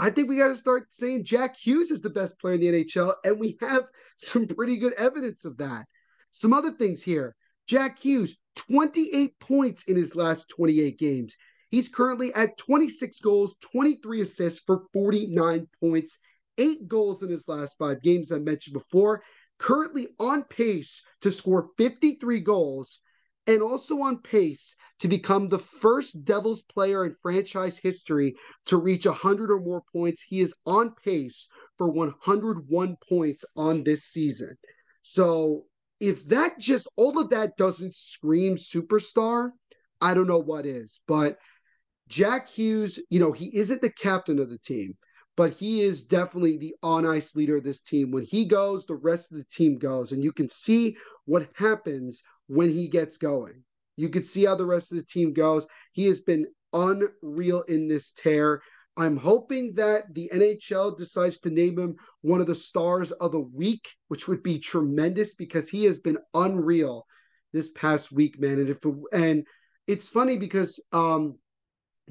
I think we got to start saying Jack Hughes is the best player in the NHL, and we have some pretty good evidence of that. Some other things here Jack Hughes, 28 points in his last 28 games. He's currently at 26 goals, 23 assists for 49 points, eight goals in his last five games, I mentioned before. Currently on pace to score 53 goals and also on pace to become the first Devils player in franchise history to reach 100 or more points. He is on pace for 101 points on this season. So, if that just all of that doesn't scream superstar, I don't know what is. But Jack Hughes, you know, he isn't the captain of the team, but he is definitely the on ice leader of this team. When he goes, the rest of the team goes. And you can see what happens when he gets going. You can see how the rest of the team goes. He has been unreal in this tear. I'm hoping that the NHL decides to name him one of the stars of the week, which would be tremendous because he has been unreal this past week, man. And if it, and it's funny because um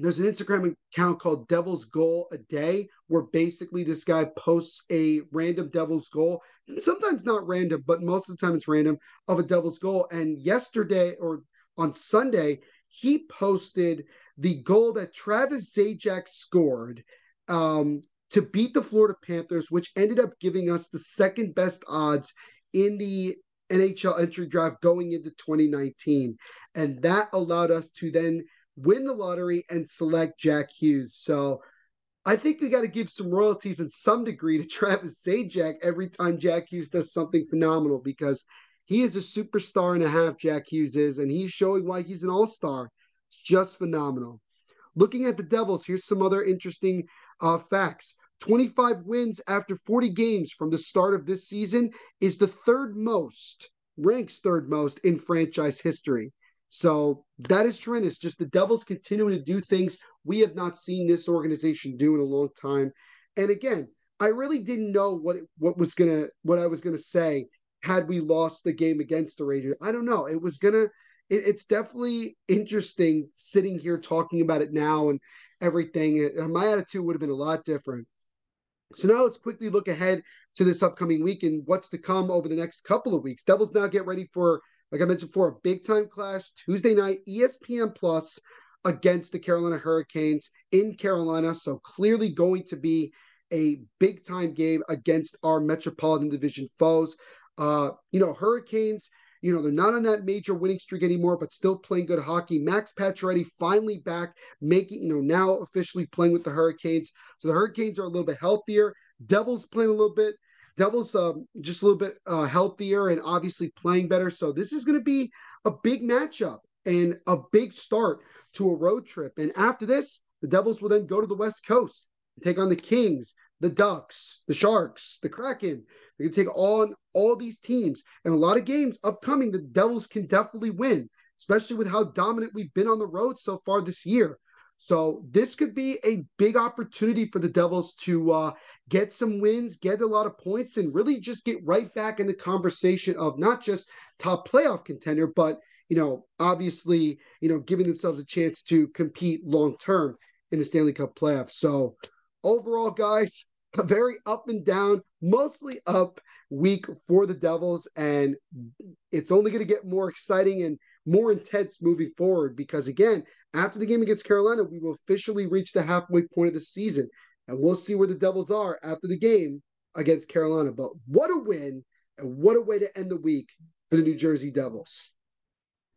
there's an Instagram account called Devil's Goal a Day, where basically this guy posts a random Devil's Goal. Sometimes not random, but most of the time it's random of a Devil's Goal. And yesterday or on Sunday, he posted the goal that Travis Zajac scored um, to beat the Florida Panthers, which ended up giving us the second best odds in the NHL entry draft going into 2019. And that allowed us to then win the lottery and select Jack Hughes. So I think we got to give some royalties in some degree to Travis Zajac every time Jack Hughes does something phenomenal because he is a superstar and a half, Jack Hughes is, and he's showing why he's an all star. It's just phenomenal. Looking at the Devils, here's some other interesting uh, facts. 25 wins after 40 games from the start of this season is the third most, ranks third most in franchise history. So that is tremendous. Just the Devils continuing to do things we have not seen this organization do in a long time. And again, I really didn't know what what was gonna what I was gonna say had we lost the game against the Rangers. I don't know. It was gonna. It, it's definitely interesting sitting here talking about it now and everything. My attitude would have been a lot different. So now let's quickly look ahead to this upcoming week and what's to come over the next couple of weeks. Devils now get ready for like I mentioned before, a big time clash Tuesday night, ESPN Plus against the Carolina Hurricanes in Carolina. So clearly going to be a big time game against our Metropolitan Division foes. Uh, you know, Hurricanes, you know, they're not on that major winning streak anymore, but still playing good hockey. Max Pacioretty finally back, making, you know, now officially playing with the Hurricanes. So the Hurricanes are a little bit healthier. Devils playing a little bit Devils um, just a little bit uh, healthier and obviously playing better. So this is going to be a big matchup and a big start to a road trip. And after this, the Devils will then go to the West Coast and take on the Kings, the Ducks, the Sharks, the Kraken. They can take on all these teams and a lot of games upcoming. The Devils can definitely win, especially with how dominant we've been on the road so far this year. So this could be a big opportunity for the Devils to uh, get some wins, get a lot of points, and really just get right back in the conversation of not just top playoff contender, but you know, obviously, you know, giving themselves a chance to compete long term in the Stanley Cup playoffs. So overall, guys, a very up and down, mostly up week for the Devils, and it's only going to get more exciting and more intense moving forward because again, after the game against Carolina, we will officially reach the halfway point of the season, and we'll see where the Devils are after the game against Carolina. But what a win and what a way to end the week for the New Jersey Devils.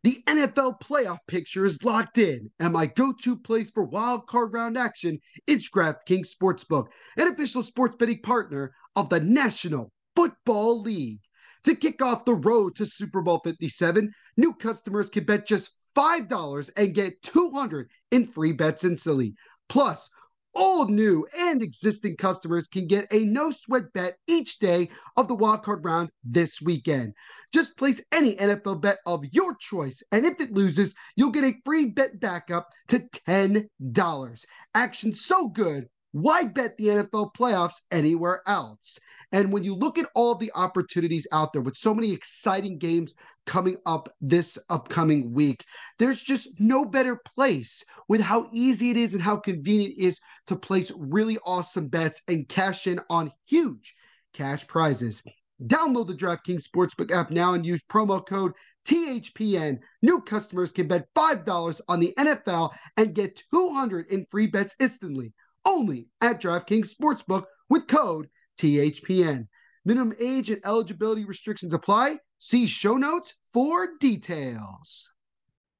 The NFL playoff picture is locked in, and my go to place for wild card round action is DraftKings Sportsbook, an official sports betting partner of the National Football League. To kick off the road to Super Bowl 57, new customers can bet just $5 and get 200 in free bets instantly. Plus, all new and existing customers can get a no sweat bet each day of the wildcard round this weekend. Just place any NFL bet of your choice, and if it loses, you'll get a free bet backup to $10. Action so good, why bet the NFL playoffs anywhere else? And when you look at all the opportunities out there with so many exciting games coming up this upcoming week, there's just no better place with how easy it is and how convenient it is to place really awesome bets and cash in on huge cash prizes. Download the DraftKings Sportsbook app now and use promo code THPN. New customers can bet $5 on the NFL and get 200 in free bets instantly. Only at DraftKings Sportsbook with code THPN. Minimum age and eligibility restrictions apply. See show notes for details.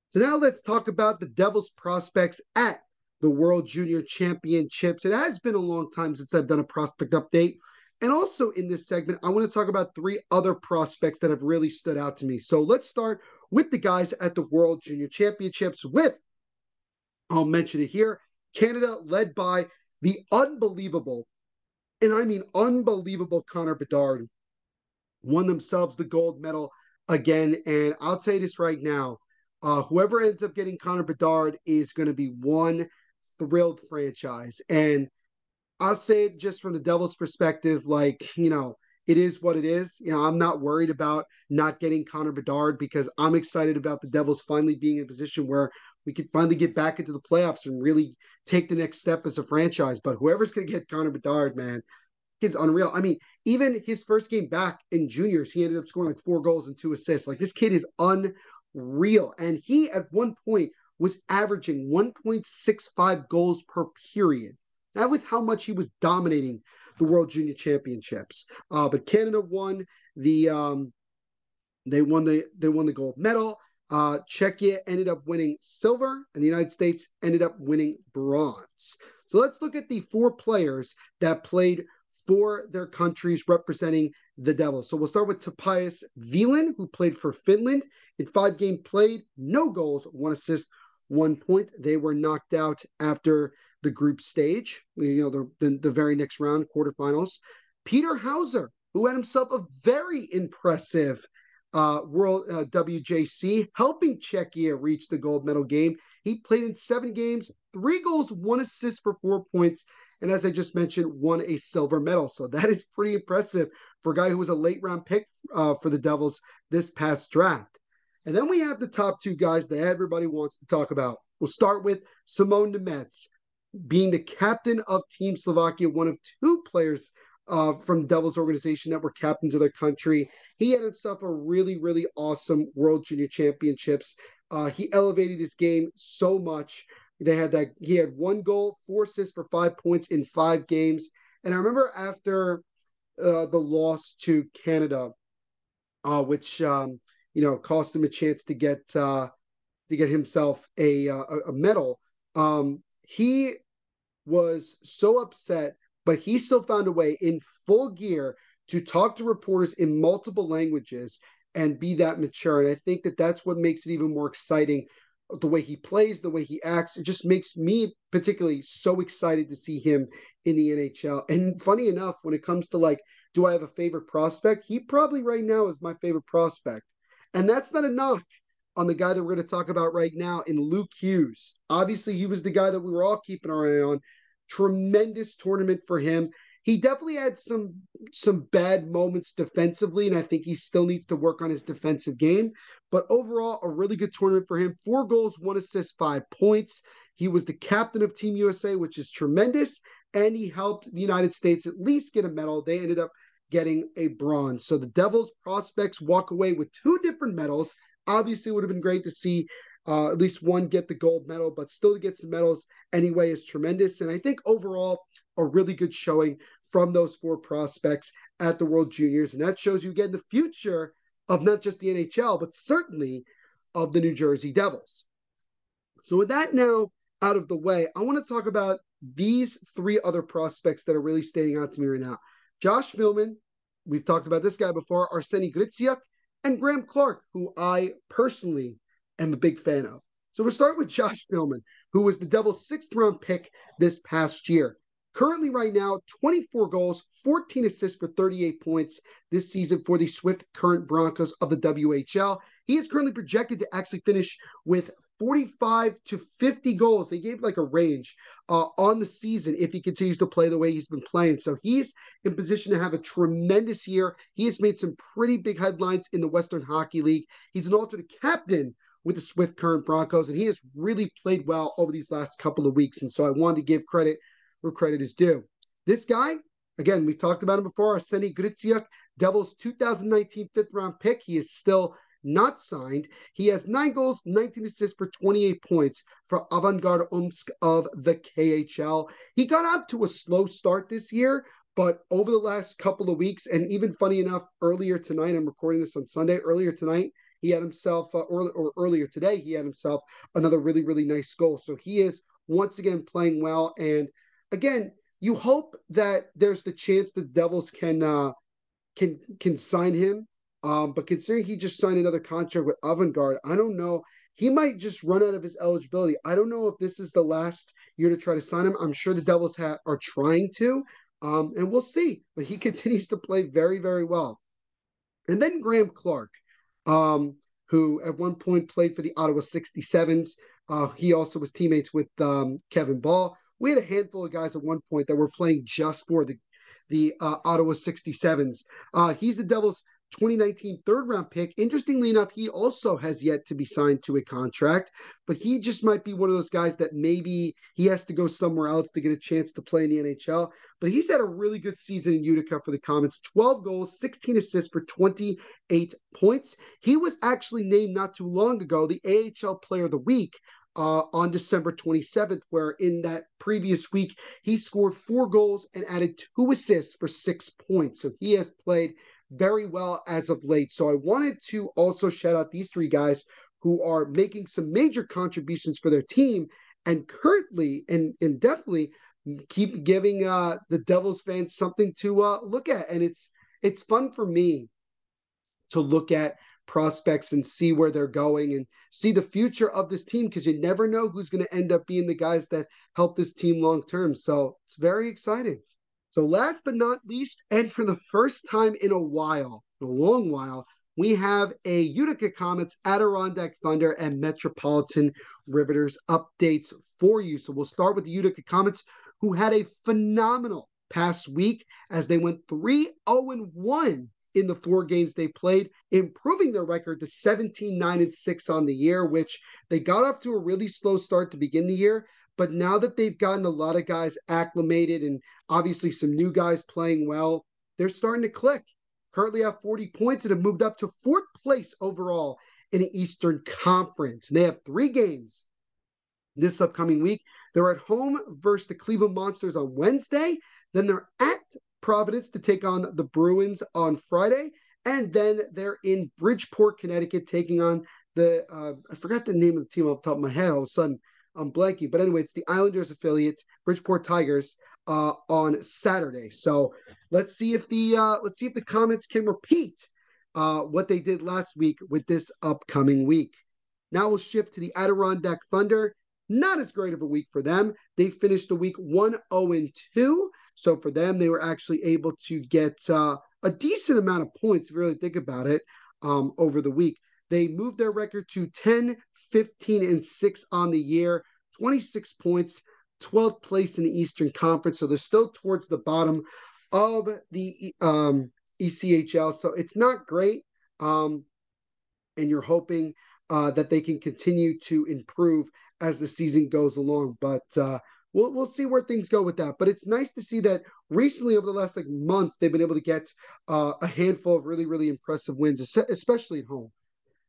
So now let's talk about the Devils prospects at the World Junior Championships. It has been a long time since I've done a prospect update. And also in this segment, I want to talk about three other prospects that have really stood out to me. So let's start with the guys at the World Junior Championships with, I'll mention it here, Canada led by the unbelievable and I mean unbelievable Connor Bedard won themselves the gold medal again. And I'll you this right now uh, whoever ends up getting Connor Bedard is going to be one thrilled franchise. And I'll say it just from the Devils' perspective, like, you know, it is what it is. You know, I'm not worried about not getting Connor Bedard because I'm excited about the Devils finally being in a position where we could finally get back into the playoffs and really take the next step as a franchise. But whoever's going to get Connor Bedard, man, kid's unreal. I mean, even his first game back in juniors, he ended up scoring like four goals and two assists. Like this kid is unreal. And he at one point was averaging 1.65 goals per period. That was how much he was dominating the World Junior Championships. Uh, but Canada won the um, they won the they won the gold medal. Uh, Czechia ended up winning silver, and the United States ended up winning bronze. So let's look at the four players that played for their countries representing the Devils. So we'll start with Topias Vilen, who played for Finland in five game played, no goals, one assist, one point. They were knocked out after the group stage, you know, the, the, the very next round, quarterfinals. Peter Hauser, who had himself a very impressive uh, World uh, WJC, helping Czechia reach the gold medal game. He played in seven games, three goals, one assist for four points, and as I just mentioned, won a silver medal. So that is pretty impressive for a guy who was a late round pick uh, for the Devils this past draft. And then we have the top two guys that everybody wants to talk about. We'll start with Simon Nemec, being the captain of Team Slovakia, one of two players uh, from Devils organization that were captains of their country. He had himself a really, really awesome World Junior Championships. Uh, he elevated his game so much. They had that he had one goal, four assists for five points in five games. And I remember after uh, the loss to Canada, uh, which um, you know cost him a chance to get uh, to get himself a uh, a medal. Um, he was so upset but he still found a way in full gear to talk to reporters in multiple languages and be that mature. And I think that that's what makes it even more exciting. The way he plays, the way he acts, it just makes me particularly so excited to see him in the NHL. And funny enough, when it comes to like, do I have a favorite prospect? He probably right now is my favorite prospect. And that's not a knock on the guy that we're going to talk about right now in Luke Hughes. Obviously, he was the guy that we were all keeping our eye on tremendous tournament for him. He definitely had some some bad moments defensively, and I think he still needs to work on his defensive game. But overall, a really good tournament for him. Four goals, one assist, five points. He was the captain of Team USA, which is tremendous, and he helped the United States at least get a medal. They ended up getting a bronze. So the Devils prospects walk away with two different medals. Obviously, would have been great to see uh, at least one get the gold medal, but still to get some medals anyway is tremendous. And I think overall, a really good showing from those four prospects at the World Juniors. And that shows you again the future of not just the NHL, but certainly of the New Jersey Devils. So, with that now out of the way, I want to talk about these three other prospects that are really standing out to me right now. Josh Filmon, we've talked about this guy before, Arseni Gritsyuk, and Graeme Clarke, who I personally am a big fan of. So we'll start with Josh Filmon, who was the Devils' sixth round pick this past year. Currently, right now, 24 goals, 14 assists for 38 points this season for the Swift current Broncos of the WHL. He is currently projected to actually finish with 45 to 50 goals. They gave like a range uh, on the season if he continues to play the way he's been playing. So he's in position to have a tremendous year. He has made some pretty big headlines in the Western Hockey League. He's an alternate captain with the Swift current Broncos, and he has really played well over these last couple of weeks. And so I wanted to give credit where credit is due. This guy, again, we've talked about him before, Arseni Gritsyuk, Devils 2019 fifth round pick. He is still not signed. He has nine goals, 19 assists for 28 points for Avangard Omsk of the KHL. He got up to a slow start this year, but over the last couple of weeks, and even funny enough, earlier tonight, I'm recording this on Sunday, earlier tonight, he had himself, uh, or, or earlier today, he had himself another really, really nice goal. So he is once again playing well. And again, you hope that there's the chance the Devils can uh, can can sign him. Um, but considering he just signed another contract with Avangard, I don't know. He might just run out of his eligibility. I don't know if this is the last year to try to sign him. I'm sure the Devils ha- are trying to, um, and we'll see. But he continues to play very, very well. And then Graeme Clarke um, who at one point played for the Ottawa 67s. Uh, he also was teammates with um, Kevin Bahl. We had a handful of guys at one point that were playing just for the the uh, Ottawa 67s. Uh, he's the Devils' 2019 third round pick. Interestingly enough, he also has yet to be signed to a contract, but he just might be one of those guys that maybe he has to go somewhere else to get a chance to play in the NHL. But he's had a really good season in Utica for the Comets 12 goals, 16 assists for 28 points. He was actually named not too long ago the AHL Player of the Week uh, on December 27th, where in that previous week, he scored four goals and added two assists for six points. So he has played very well as of late. So I wanted to also shout out these three guys who are making some major contributions for their team and currently and, and definitely keep giving uh, the Devils fans something to uh, look at. And it's it's fun for me to look at prospects and see where they're going and see the future of this team because you never know who's going to end up being the guys that help this team long term. So it's very exciting. So, last but not least, and for the first time in a while, a long while, we have a Utica Comets, Adirondack Thunder, and Metropolitan Riveters updates for you. So, we'll start with the Utica Comets, who had a phenomenal past week as they went 3 0 1 in the four games they played, improving their record to 17 9 and 6 on the year, which they got off to a really slow start to begin the year. But now that they've gotten a lot of guys acclimated and obviously some new guys playing well, they're starting to click. Currently have 40 points and have moved up to fourth place overall in the Eastern Conference. And they have three games this upcoming week. They're at home versus the Cleveland Monsters on Wednesday. Then they're at Providence to take on the Bruins on Friday. And then they're in Bridgeport, Connecticut, taking on the, uh, I forgot the name of the team off the top of my head all of a sudden. I'm blanking, but anyway, it's the Islanders affiliate, Bridgeport Tigers, uh, on Saturday. So let's see if the uh, let's see if the Comets can repeat uh, what they did last week with this upcoming week. Now we'll shift to the Adirondack Thunder. Not as great of a week for them. They finished the week 1 0 2. So for them, they were actually able to get uh, a decent amount of points, if you really think about it, um, over the week. They moved their record to 10, 15, and 6 on the year, 26 points, 12th place in the Eastern Conference. So they're still towards the bottom of the um, ECHL. So it's not great. Um, and you're hoping uh, that they can continue to improve as the season goes along. But uh, we'll we'll see where things go with that. But it's nice to see that recently over the last like month they've been able to get uh, a handful of really really impressive wins, especially at home.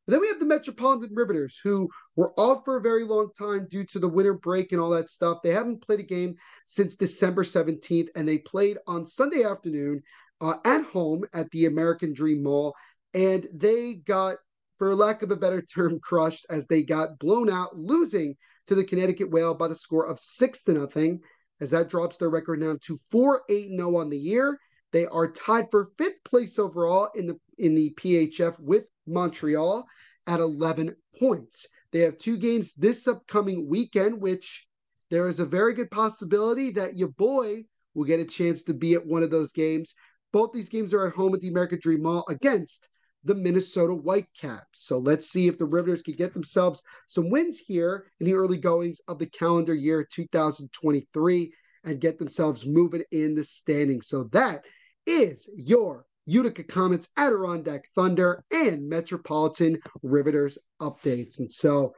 And then we have the Metropolitan Riveters, who were off for a very long time due to the winter break and all that stuff. They haven't played a game since December 17th, and they played on Sunday afternoon uh, at home at the American Dream Mall. And they got, for lack of a better term, crushed as they got blown out, losing to the Connecticut Whale by the score of six to nothing, as that drops their record now to 4 8 0 on the year. They are tied for fifth place overall in the in the PHF with Montreal at 11 points. They have two games this upcoming weekend, which there is a very good possibility that your boy will get a chance to be at one of those games. Both these games are at home at the American Dream Mall against the Minnesota Whitecaps. So let's see if the Riveters can get themselves some wins here in the early goings of the calendar year 2023 and get themselves moving in the standings. So that is your Utica Comets, Adirondack Thunder, and Metropolitan Riveters updates. And so,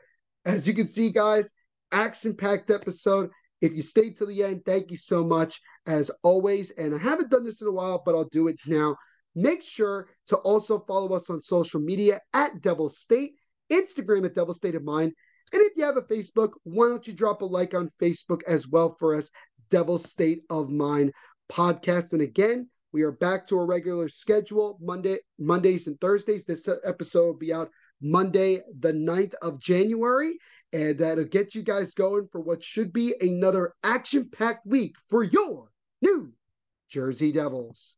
as you can see, guys, action packed episode. If you stayed to the end, thank you so much as always. And I haven't done this in a while, but I'll do it now. Make sure to also follow us on social media at Devil State, Instagram at Devil State of Mind. And if you have a Facebook, why don't you drop a like on Facebook as well for us, Devil State of Mind podcast. And again, we are back to a regular schedule Monday, Mondays and Thursdays. This episode will be out Monday, the 9th of January. And that'll get you guys going for what should be another action packed week for your New Jersey Devils.